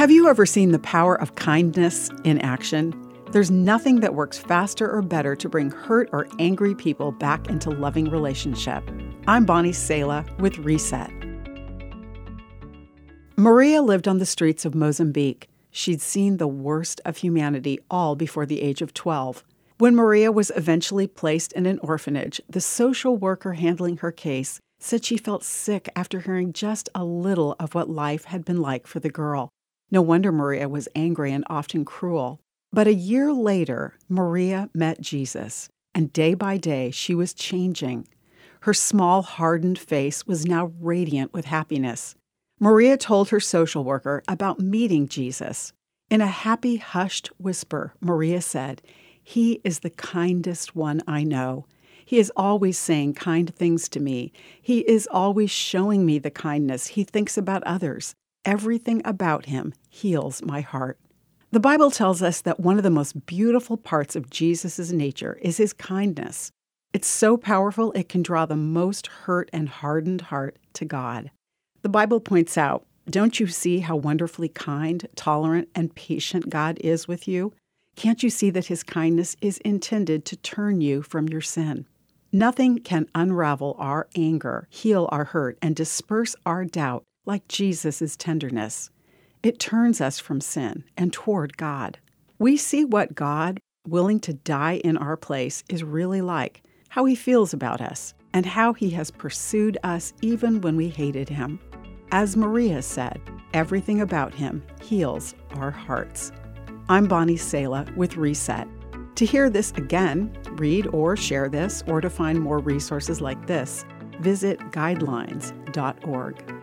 Have you ever seen the power of kindness in action? There's nothing that works faster or better to bring hurt or angry people back into loving relationship. I'm Bonnie Sala with Reset. Maria lived on the streets of Mozambique. She'd seen the worst of humanity all before the age of 12. When Maria was eventually placed in an orphanage, the social worker handling her case said she felt sick after hearing just a little of what life had been like for the girl. No wonder Maria was angry and often cruel. But a year later, Maria met Jesus, and day by day she was changing. Her small, hardened face was now radiant with happiness. Maria told her social worker about meeting Jesus. In a happy, hushed whisper, Maria said, He is the kindest one I know. He is always saying kind things to me. He is always showing me the kindness he thinks about others. Everything about him heals my heart. The Bible tells us that one of the most beautiful parts of Jesus' nature is his kindness. It's so powerful it can draw the most hurt and hardened heart to God. The Bible points out don't you see how wonderfully kind, tolerant, and patient God is with you? Can't you see that his kindness is intended to turn you from your sin? Nothing can unravel our anger, heal our hurt, and disperse our doubt like Jesus' tenderness. It turns us from sin and toward God. We see what God, willing to die in our place, is really like, how he feels about us, and how he has pursued us even when we hated him. As Maria said, everything about him heals our hearts. I'm Bonnie Sala with Reset. To hear this again, read or share this, or to find more resources like this, visit guidelines.org.